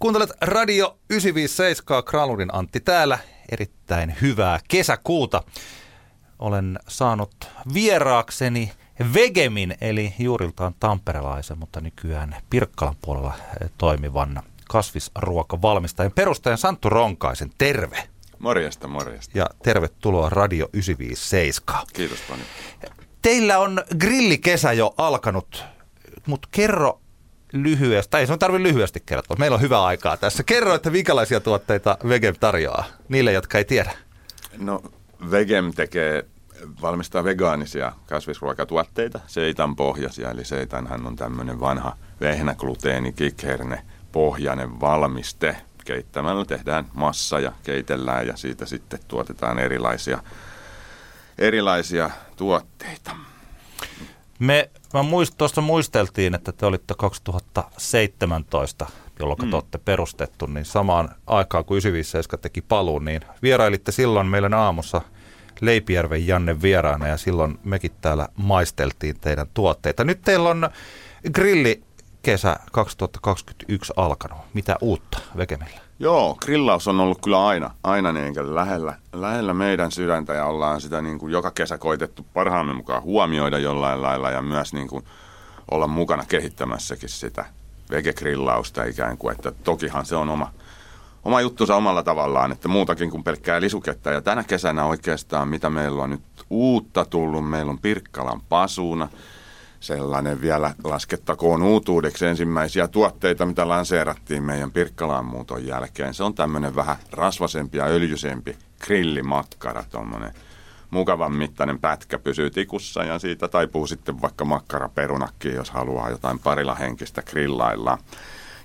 Kuuntelet Radio 957, Kralurin Antti täällä. Erittäin hyvää kesäkuuta. Olen saanut vieraakseni Vegemin, eli juuriltaan tamperelaisen, mutta nykyään Pirkkalan puolella toimivan kasvisruokavalmistajan perustajan Santtu Ronkaisen. Terve! Morjesta, morjesta. Ja tervetuloa Radio 957. Kiitos paljon. Teillä on grillikesä jo alkanut, mutta kerro lyhyesti, tai ei se on tarvitse lyhyesti kertoa. Meillä on hyvä aikaa tässä. Kerro, että minkälaisia tuotteita Vegem tarjoaa niille, jotka ei tiedä. No, Vegem tekee, valmistaa vegaanisia kasvisruokatuotteita, seitan pohjaisia, eli seitanhan on tämmöinen vanha vehnägluteeni, kikherne, pohjainen valmiste. Keittämällä tehdään massa ja keitellään ja siitä sitten tuotetaan erilaisia, erilaisia tuotteita. Me, mä muist, tuossa muisteltiin, että te olitte 2017, jolloin mm. te olette perustettu, niin samaan aikaan kuin 957 teki paluun, niin vierailitte silloin meidän aamussa Leipijärven Janne vieraana ja silloin mekin täällä maisteltiin teidän tuotteita. Nyt teillä on grilli kesä 2021 alkanut. Mitä uutta Vekemillä? Joo, grillaus on ollut kyllä aina, aina niin lähellä, lähellä meidän sydäntä ja ollaan sitä niin kuin joka kesä koitettu parhaamme mukaan huomioida jollain lailla ja myös niin kuin olla mukana kehittämässäkin sitä vegegrillausta ikään kuin, että tokihan se on oma, oma juttunsa omalla tavallaan, että muutakin kuin pelkkää lisuketta. Ja tänä kesänä oikeastaan, mitä meillä on nyt uutta tullut, meillä on Pirkkalan pasuuna – sellainen vielä laskettakoon uutuudeksi ensimmäisiä tuotteita, mitä lanseerattiin meidän Pirkkalaan muuton jälkeen. Se on tämmöinen vähän rasvasempi ja öljysempi grillimakkara, tuommoinen mukavan mittainen pätkä pysyy tikussa ja siitä taipuu sitten vaikka makkaraperunakkiin, jos haluaa jotain parilla henkistä grillailla.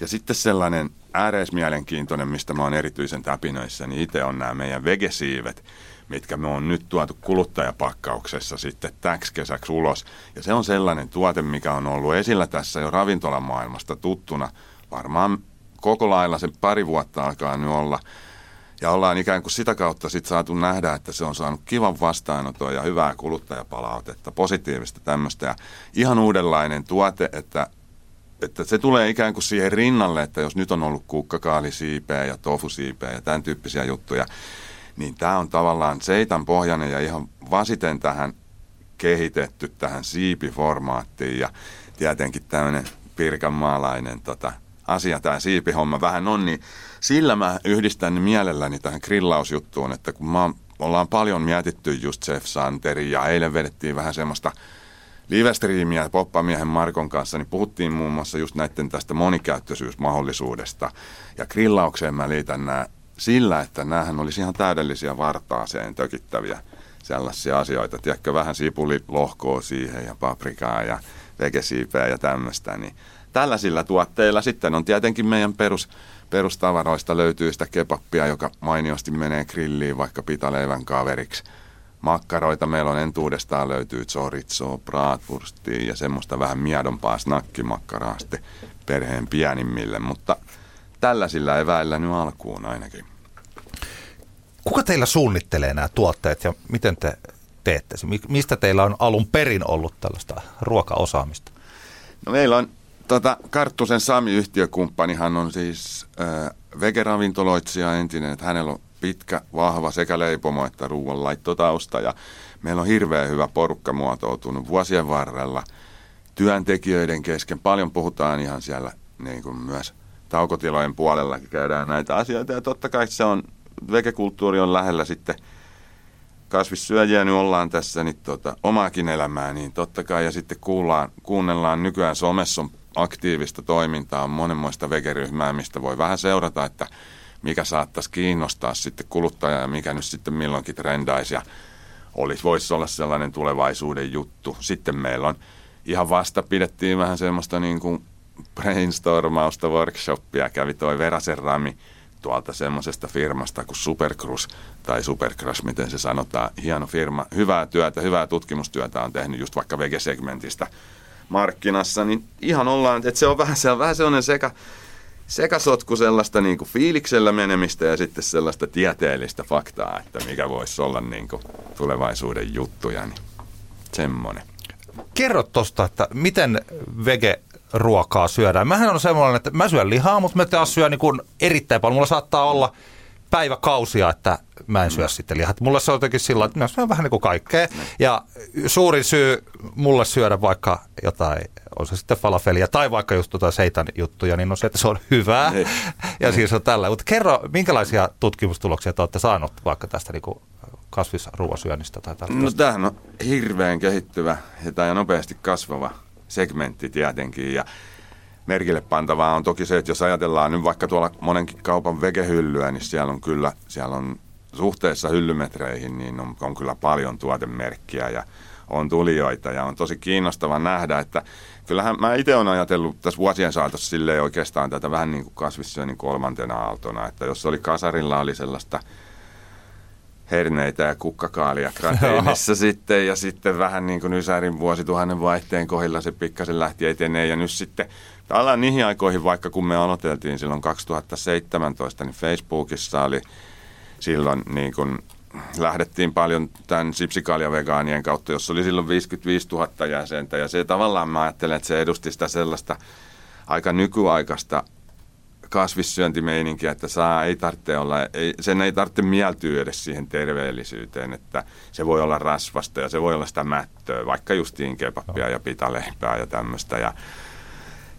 Ja sitten sellainen ääreismielenkiintoinen, mistä mä oon erityisen täpinöissä, niin itse on nämä meidän vegesiivet, mitkä me on nyt tuotu kuluttajapakkauksessa sitten täksi kesäksi ulos. Ja se on sellainen tuote, mikä on ollut esillä tässä jo ravintolamaailmasta tuttuna. Varmaan koko lailla sen pari vuotta alkaa nyt olla. Ja ollaan ikään kuin sitä kautta sitten saatu nähdä, että se on saanut kivan vastaanoton ja hyvää kuluttajapalautetta, positiivista tämmöistä. Ja ihan uudenlainen tuote, että että se tulee ikään kuin siihen rinnalle, että jos nyt on ollut kukkakaalisiipeä ja tofusiipeä ja tämän tyyppisiä juttuja, niin tämä on tavallaan seitan pohjainen ja ihan vasiten tähän kehitetty tähän siipiformaattiin ja tietenkin tämmöinen pirkanmaalainen tota, asia tämä siipihomma vähän on, niin sillä mä yhdistän mielelläni tähän grillausjuttuun, että kun mä, ollaan paljon mietitty just Chef Santeri ja eilen vedettiin vähän semmoista livestriimiä Poppamiehen Markon kanssa, niin puhuttiin muun muassa just näiden tästä monikäyttöisyysmahdollisuudesta. Ja grillaukseen mä liitän nämä sillä, että näähän olisi ihan täydellisiä vartaaseen tökittäviä sellaisia asioita. Tiedätkö, vähän sipulilohkoa siihen ja paprikaa ja vegesiipeä ja tämmöistä. Niin tällaisilla tuotteilla sitten on tietenkin meidän perus, perustavaroista löytyy sitä kepappia, joka mainiosti menee grilliin vaikka pitaleivän kaveriksi. Makkaroita meillä on entuudestaan löytyy chorizo, bratwurstia ja semmoista vähän miedompaa snakkimakkaraa sitten perheen pienimmille, mutta – tällaisilla eväillä nyt alkuun ainakin. Kuka teillä suunnittelee nämä tuotteet ja miten te teette? Mistä teillä on alun perin ollut tällaista ruokaosaamista? No meillä on tota, Karttusen Sami yhtiökumppanihan on siis äh, vegeravintoloitsija entinen, että hänellä on pitkä, vahva sekä leipomo että ruoanlaittotausta ja meillä on hirveän hyvä porukka muotoutunut vuosien varrella työntekijöiden kesken. Paljon puhutaan ihan siellä niin kuin myös taukotilojen puolella käydään näitä asioita. Ja totta kai se on, vegekulttuuri on lähellä sitten kasvissyöjiä nyt ollaan tässä, niin tota, omaakin elämää, niin totta kai, ja sitten kuullaan, kuunnellaan nykyään somessa on aktiivista toimintaa, on monenmoista vegeryhmää, mistä voi vähän seurata, että mikä saattaisi kiinnostaa sitten kuluttajaa ja mikä nyt sitten milloinkin trendaisi ja olisi, voisi olla sellainen tulevaisuuden juttu. Sitten meillä on ihan vasta pidettiin vähän semmoista niin kuin brainstormausta, workshoppia, kävi toi Verasen Rami tuolta semmoisesta firmasta kuin Supercruise tai Supercrush, miten se sanotaan. Hieno firma, hyvää työtä, hyvää tutkimustyötä on tehnyt just vaikka vegesegmentistä markkinassa, niin ihan ollaan, että se on vähän, se on vähän sellainen sekä, sekasotku sellaista niin kuin fiiliksellä menemistä ja sitten sellaista tieteellistä faktaa, että mikä voisi olla niin kuin tulevaisuuden juttuja, niin semmoinen. Kerro tuosta, että miten vege ruokaa syödään. Mähän on semmoinen, että mä syön lihaa, mutta mä taas syön niin kuin erittäin paljon. Mulla saattaa olla päiväkausia, että mä en syö mm. sitten lihaa. Mulla se on jotenkin sillä että mä syön vähän niin kuin kaikkea. Ja suurin syy mulle syödä vaikka jotain, on se sitten falafelia tai vaikka just tuota seitan juttuja, niin on se, että se on hyvää. Niin. ja niin. siis on tällä. Mutta kerro, minkälaisia tutkimustuloksia te olette saanut vaikka tästä niin kuin kasvisruoasyönnistä tai tällaista? No tämähän on hirveän kehittyvä ja nopeasti kasvava segmentti tietenkin. Ja merkille pantavaa on toki se, että jos ajatellaan nyt vaikka tuolla monenkin kaupan vegehyllyä, niin siellä on kyllä, siellä on suhteessa hyllymetreihin, niin on, on kyllä paljon tuotemerkkiä ja on tulijoita ja on tosi kiinnostava nähdä, että kyllähän mä itse olen ajatellut tässä vuosien saatossa silleen oikeastaan tätä vähän niin kuin kasvissyönnin kolmantena aaltona, että jos oli kasarilla oli sellaista – herneitä ja kukkakaalia grateinissa sitten ja sitten vähän niin kuin Ysärin vuosituhannen vaihteen kohdilla se pikkasen lähti etenee ja nyt sitten ollaan niihin aikoihin, vaikka kun me aloiteltiin silloin 2017, niin Facebookissa oli silloin niin kuin lähdettiin paljon tämän sipsikaaljavegaanien kautta, jossa oli silloin 55 000 jäsentä. Ja se tavallaan mä ajattelen, että se edusti sitä sellaista aika nykyaikaista kasvissyöntimeininki, että saa, ei tarvitse olla, ei, sen ei tarvitse mieltyä edes siihen terveellisyyteen, että se voi olla rasvasta ja se voi olla sitä mättöä, vaikka justiin kebappia ja pitaleipää ja tämmöistä. Ja,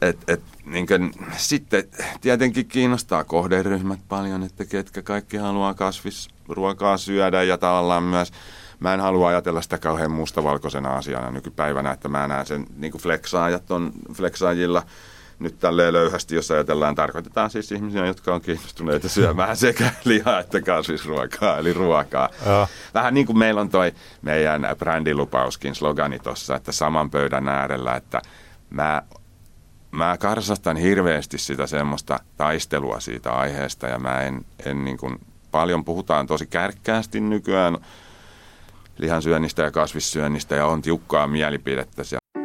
et, et, niin kuin, sitten tietenkin kiinnostaa kohderyhmät paljon, että ketkä kaikki haluaa kasvisruokaa syödä ja tavallaan myös mä en halua ajatella sitä kauhean mustavalkoisena asiana nykypäivänä, että mä näen sen niin kuin fleksaajat on fleksaajilla – nyt tälleen löyhästi, jos ajatellaan, tarkoitetaan siis ihmisiä, jotka on kiinnostuneita syömään sekä lihaa että kasvisruokaa, eli ruokaa. Ja. Vähän niin kuin meillä on toi meidän brändilupauskin slogani tuossa, että saman pöydän äärellä, että mä mä karsastan hirveästi sitä semmoista taistelua siitä aiheesta ja mä en, en niin kuin, paljon puhutaan tosi kärkkäästi nykyään lihansyönnistä ja kasvissyönnistä ja on tiukkaa mielipidettä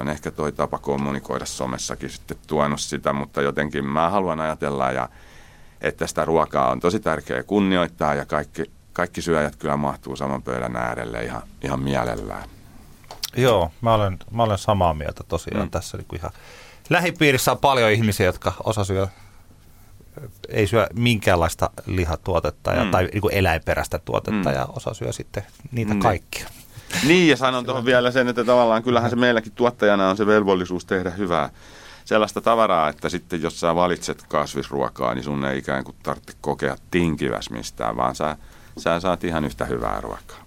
on ehkä toi tapa kommunikoida somessakin sitten tuonut sitä, mutta jotenkin mä haluan ajatella, ja, että sitä ruokaa on tosi tärkeää kunnioittaa ja kaikki, kaikki syöjät kyllä mahtuu saman pöydän äärelle ihan, ihan mielellään. Joo, mä olen, mä olen samaa mieltä tosiaan mm. tässä niin kuin ihan lähipiirissä on paljon ihmisiä, jotka osa syö ei syö minkäänlaista lihatuotetta ja, mm. tai niin eläinperäistä tuotetta mm. ja osa syö sitten niitä mm. kaikkia. Niin, ja sanon tuohon vielä sen, että tavallaan kyllähän se meilläkin tuottajana on se velvollisuus tehdä hyvää sellaista tavaraa, että sitten jos sä valitset kasvisruokaa, niin sun ei ikään kuin tarvitse kokea tinkiväs mistään, vaan sä, sä saat ihan yhtä hyvää ruokaa.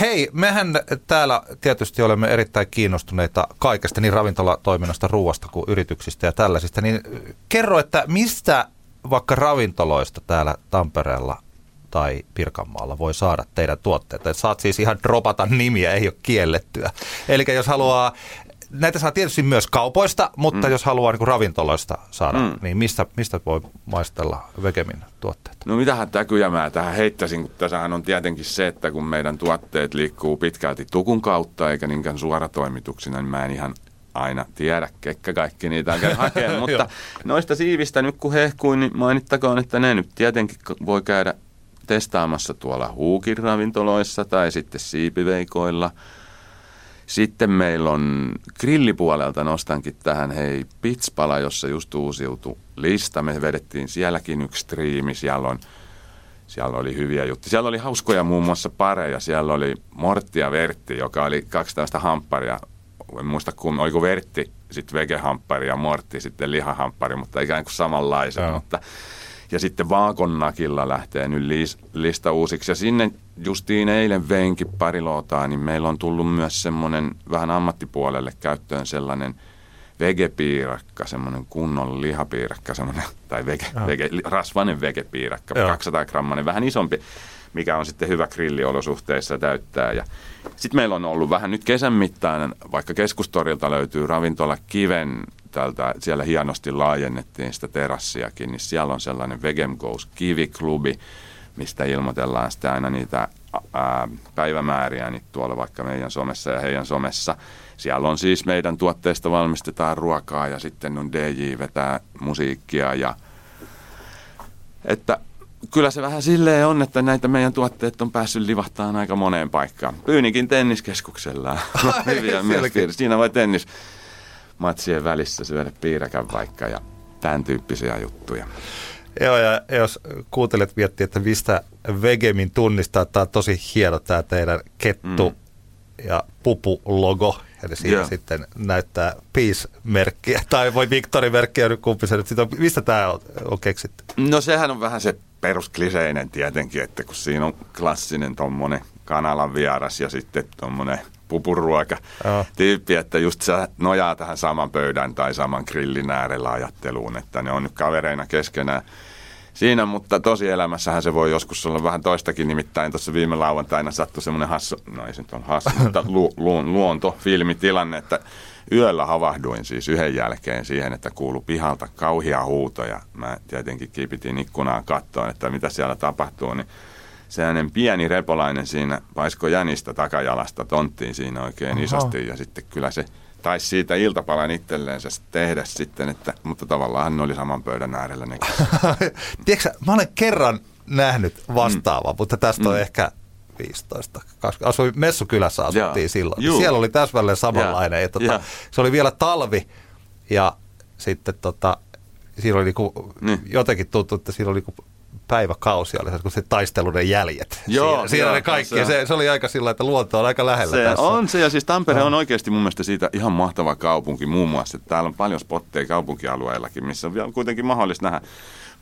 Hei, mehän täällä tietysti olemme erittäin kiinnostuneita kaikesta, niin ravintolatoiminnasta, ruoasta kuin yrityksistä ja tällaisista. Niin kerro, että mistä vaikka ravintoloista täällä Tampereella tai Pirkanmaalla voi saada teidän tuotteita. Et saat siis ihan dropata nimiä, ei ole kiellettyä. Eli jos haluaa näitä saa tietysti myös kaupoista, mutta mm. jos haluaa niin ravintoloista saada, mm. niin mistä, mistä voi maistella Vegemin tuotteita? No mitähän täkyjä mä tähän heittäisin, kun tässähän on tietenkin se, että kun meidän tuotteet liikkuu pitkälti tukun kautta eikä niinkään suoratoimituksina, niin mä en ihan aina tiedä, kekkä kaikki niitä on hakemaan. mutta noista siivistä nyt kun hehkuin, niin mainittakoon, että ne nyt tietenkin voi käydä testaamassa tuolla Huukin ravintoloissa tai sitten siipiveikoilla. Sitten meillä on grillipuolelta nostankin tähän, hei, Pitspala, jossa just uusiutu lista. Me vedettiin sielläkin yksi striimi, siellä on siellä oli hyviä juttuja. Siellä oli hauskoja muun muassa pareja. Siellä oli Mortti ja Vertti, joka oli kaksi tällaista hampparia. En muista, kun, oliko Vertti sitten vegehamppari ja Mortti sitten lihahamppari, mutta ikään kuin samanlaisen. Mutta Ja sitten Vaakonnakilla lähtee nyt lista uusiksi. Ja sinne justiin eilen veinkin pari lootaa, niin meillä on tullut myös semmoinen vähän ammattipuolelle käyttöön sellainen vegepiirakka, semmoinen kunnon lihapiirakka, semmoinen, tai vege, vege, rasvainen vegepiirakka, Joo. 200 grammanen, vähän isompi, mikä on sitten hyvä grilliolosuhteissa täyttää. Ja sitten meillä on ollut vähän nyt kesän mittainen, vaikka keskustorilta löytyy ravintola Kiven tältä, siellä hienosti laajennettiin sitä terassiakin, niin siellä on sellainen Vegem Goes kiviklubi, mistä ilmoitellaan sitten aina niitä ää, päivämääriä niin tuolla vaikka meidän somessa ja heidän somessa. Siellä on siis meidän tuotteista valmistetaan ruokaa ja sitten on DJ vetää musiikkia ja että kyllä se vähän silleen on, että näitä meidän tuotteet on päässyt livahtamaan aika moneen paikkaan. Pyynikin tenniskeskuksella. Hyviä Siinä voi tennis matsien välissä syödä piirakan vaikka ja tämän tyyppisiä juttuja. Joo, ja jos kuuntelet miettiä, että mistä Vegemin tunnistaa, tämä on tosi hieno tämä teidän kettu mm. ja pupu-logo. Eli siinä yeah. sitten näyttää Peace-merkkiä, tai voi Victory-merkkiä, kumpi se nyt sitten on. Mistä tämä on, on keksitty? No sehän on vähän se peruskliseinen tietenkin, että kun siinä on klassinen tuommoinen kanalan vieras ja sitten tuommoinen pupuruoka. Tyyppi, että just se nojaa tähän saman pöydän tai saman grillin äärellä ajatteluun, että ne on nyt kavereina keskenään. Siinä, mutta tosielämässähän se voi joskus olla vähän toistakin, nimittäin tuossa viime lauantaina sattui semmoinen hassu, no ei se nyt on hassu, mutta lu, lu, luontofilmitilanne, että yöllä havahduin siis yhden jälkeen siihen, että kuulu pihalta kauhia huutoja. Mä tietenkin kiipitin ikkunaan kattoon, että mitä siellä tapahtuu, niin sellainen pieni repolainen siinä paisko jänistä takajalasta tonttiin siinä oikein Oho. isosti ja sitten kyllä se taisi siitä iltapalan itselleen se tehdä sitten, että, mutta tavallaan hän oli saman pöydän äärellä ne. Tiedätkö, mä olen kerran nähnyt vastaava, mm. mutta tästä on mm. ehkä 15, 20. Asuin Messukylässä asuttiin ja. silloin. Juu. Siellä oli täsmälleen samanlainen. Ja. Ja, tota, se oli vielä talvi ja sitten tota, siinä oli niinku, niin. jotenkin tuntu, että siinä oli niinku päiväkausi oli kun se taisteluiden jäljet. Joo, siinä, siinä oli kaikki. Se, se, oli aika sillä että luonto on aika lähellä se tässä. On se, ja siis Tampere on oikeasti mun mielestä siitä ihan mahtava kaupunki muun muassa. Että täällä on paljon spotteja kaupunkialueillakin, missä on kuitenkin mahdollista nähdä.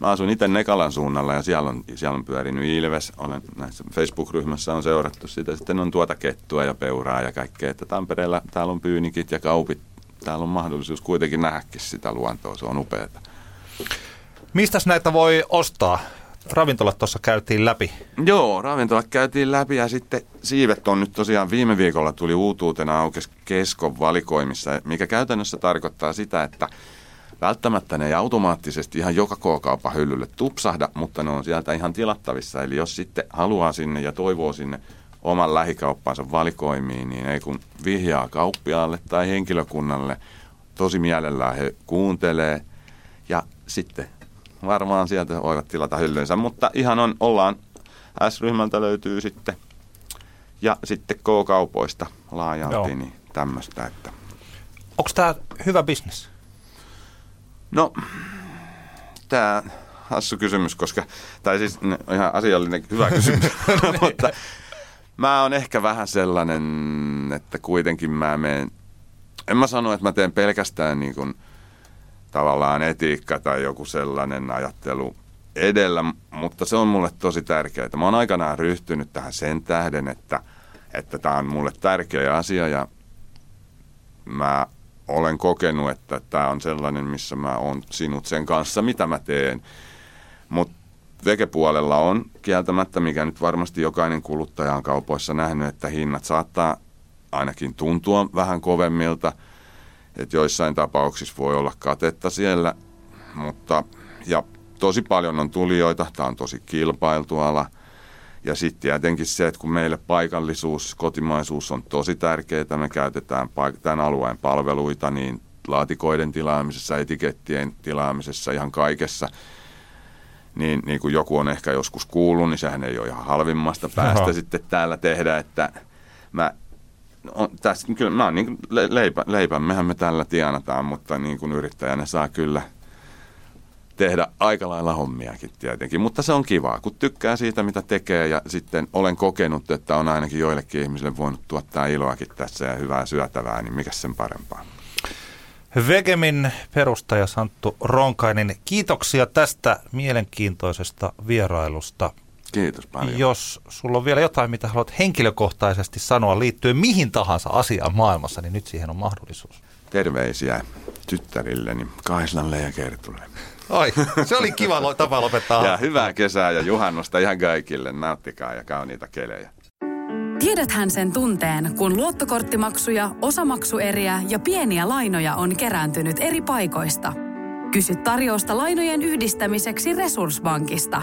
Mä asun itse Nekalan suunnalla ja siellä on, siellä on pyörinyt Ilves. Olen näissä Facebook-ryhmässä on seurattu sitä. Sitten on tuota kettua ja peuraa ja kaikkea. Että Tampereella täällä on pyynikit ja kaupit. Täällä on mahdollisuus kuitenkin nähdäkin sitä luontoa. Se on upeaa. Mistä näitä voi ostaa? Ravintolat tuossa käytiin läpi. Joo, ravintolat käytiin läpi ja sitten siivet on nyt tosiaan viime viikolla tuli uutuutena aukes keskon valikoimissa, mikä käytännössä tarkoittaa sitä, että välttämättä ne ei automaattisesti ihan joka k hyllylle tupsahda, mutta ne on sieltä ihan tilattavissa. Eli jos sitten haluaa sinne ja toivoo sinne oman lähikauppansa valikoimiin, niin ei kun vihjaa kauppiaalle tai henkilökunnalle, tosi mielellään he kuuntelee ja sitten varmaan sieltä voivat tilata hyllynsä, mutta ihan on, ollaan, S-ryhmältä löytyy sitten ja sitten K-kaupoista laajalti, Joo. niin tämmöistä. Että. Onko tämä hyvä bisnes? No, tämä hassu kysymys, koska, tai siis ihan asiallinen hyvä kysymys, mutta mä oon ehkä vähän sellainen, että kuitenkin mä menen, en mä sano, että mä teen pelkästään niin kuin – tavallaan etiikka tai joku sellainen ajattelu edellä, mutta se on mulle tosi tärkeää. Mä oon aikanaan ryhtynyt tähän sen tähden, että että tämä on mulle tärkeä asia ja mä olen kokenut, että tämä on sellainen, missä mä oon sinut sen kanssa, mitä mä teen. Mutta vegepuolella on kieltämättä, mikä nyt varmasti jokainen kuluttaja on kaupoissa nähnyt, että hinnat saattaa ainakin tuntua vähän kovemmilta – että joissain tapauksissa voi olla katetta siellä, mutta ja tosi paljon on tulijoita, tämä on tosi kilpailtu ala. Ja sitten tietenkin se, että kun meille paikallisuus, kotimaisuus on tosi tärkeää, me käytetään tämän alueen palveluita, niin laatikoiden tilaamisessa, etikettien tilaamisessa, ihan kaikessa. Niin, niin kuin joku on ehkä joskus kuullut, niin sehän ei ole ihan halvimmasta päästä Aha. sitten täällä tehdä, että mä on, tässä, kyllä mä oon niin leipä, leipämmehän me tällä tienataan, mutta niin kuin yrittäjänä saa kyllä tehdä aika lailla hommiakin tietenkin. Mutta se on kivaa, kun tykkää siitä, mitä tekee ja sitten olen kokenut, että on ainakin joillekin ihmisille voinut tuottaa iloakin tässä ja hyvää syötävää, niin mikä sen parempaa. Vegemin perustaja Santtu Ronkainen, kiitoksia tästä mielenkiintoisesta vierailusta. Kiitos paljon. Jos sulla on vielä jotain, mitä haluat henkilökohtaisesti sanoa liittyen mihin tahansa asiaan maailmassa, niin nyt siihen on mahdollisuus. Terveisiä tyttärilleni Kaislalle ja Kertulle. Ai, se oli kiva tapa lopettaa. Ja hyvää kesää ja juhannusta ihan kaikille. Nauttikaa ja kauniita kelejä. Tiedäthän sen tunteen, kun luottokorttimaksuja, osamaksueriä ja pieniä lainoja on kerääntynyt eri paikoista. Kysy tarjousta lainojen yhdistämiseksi Resurssbankista.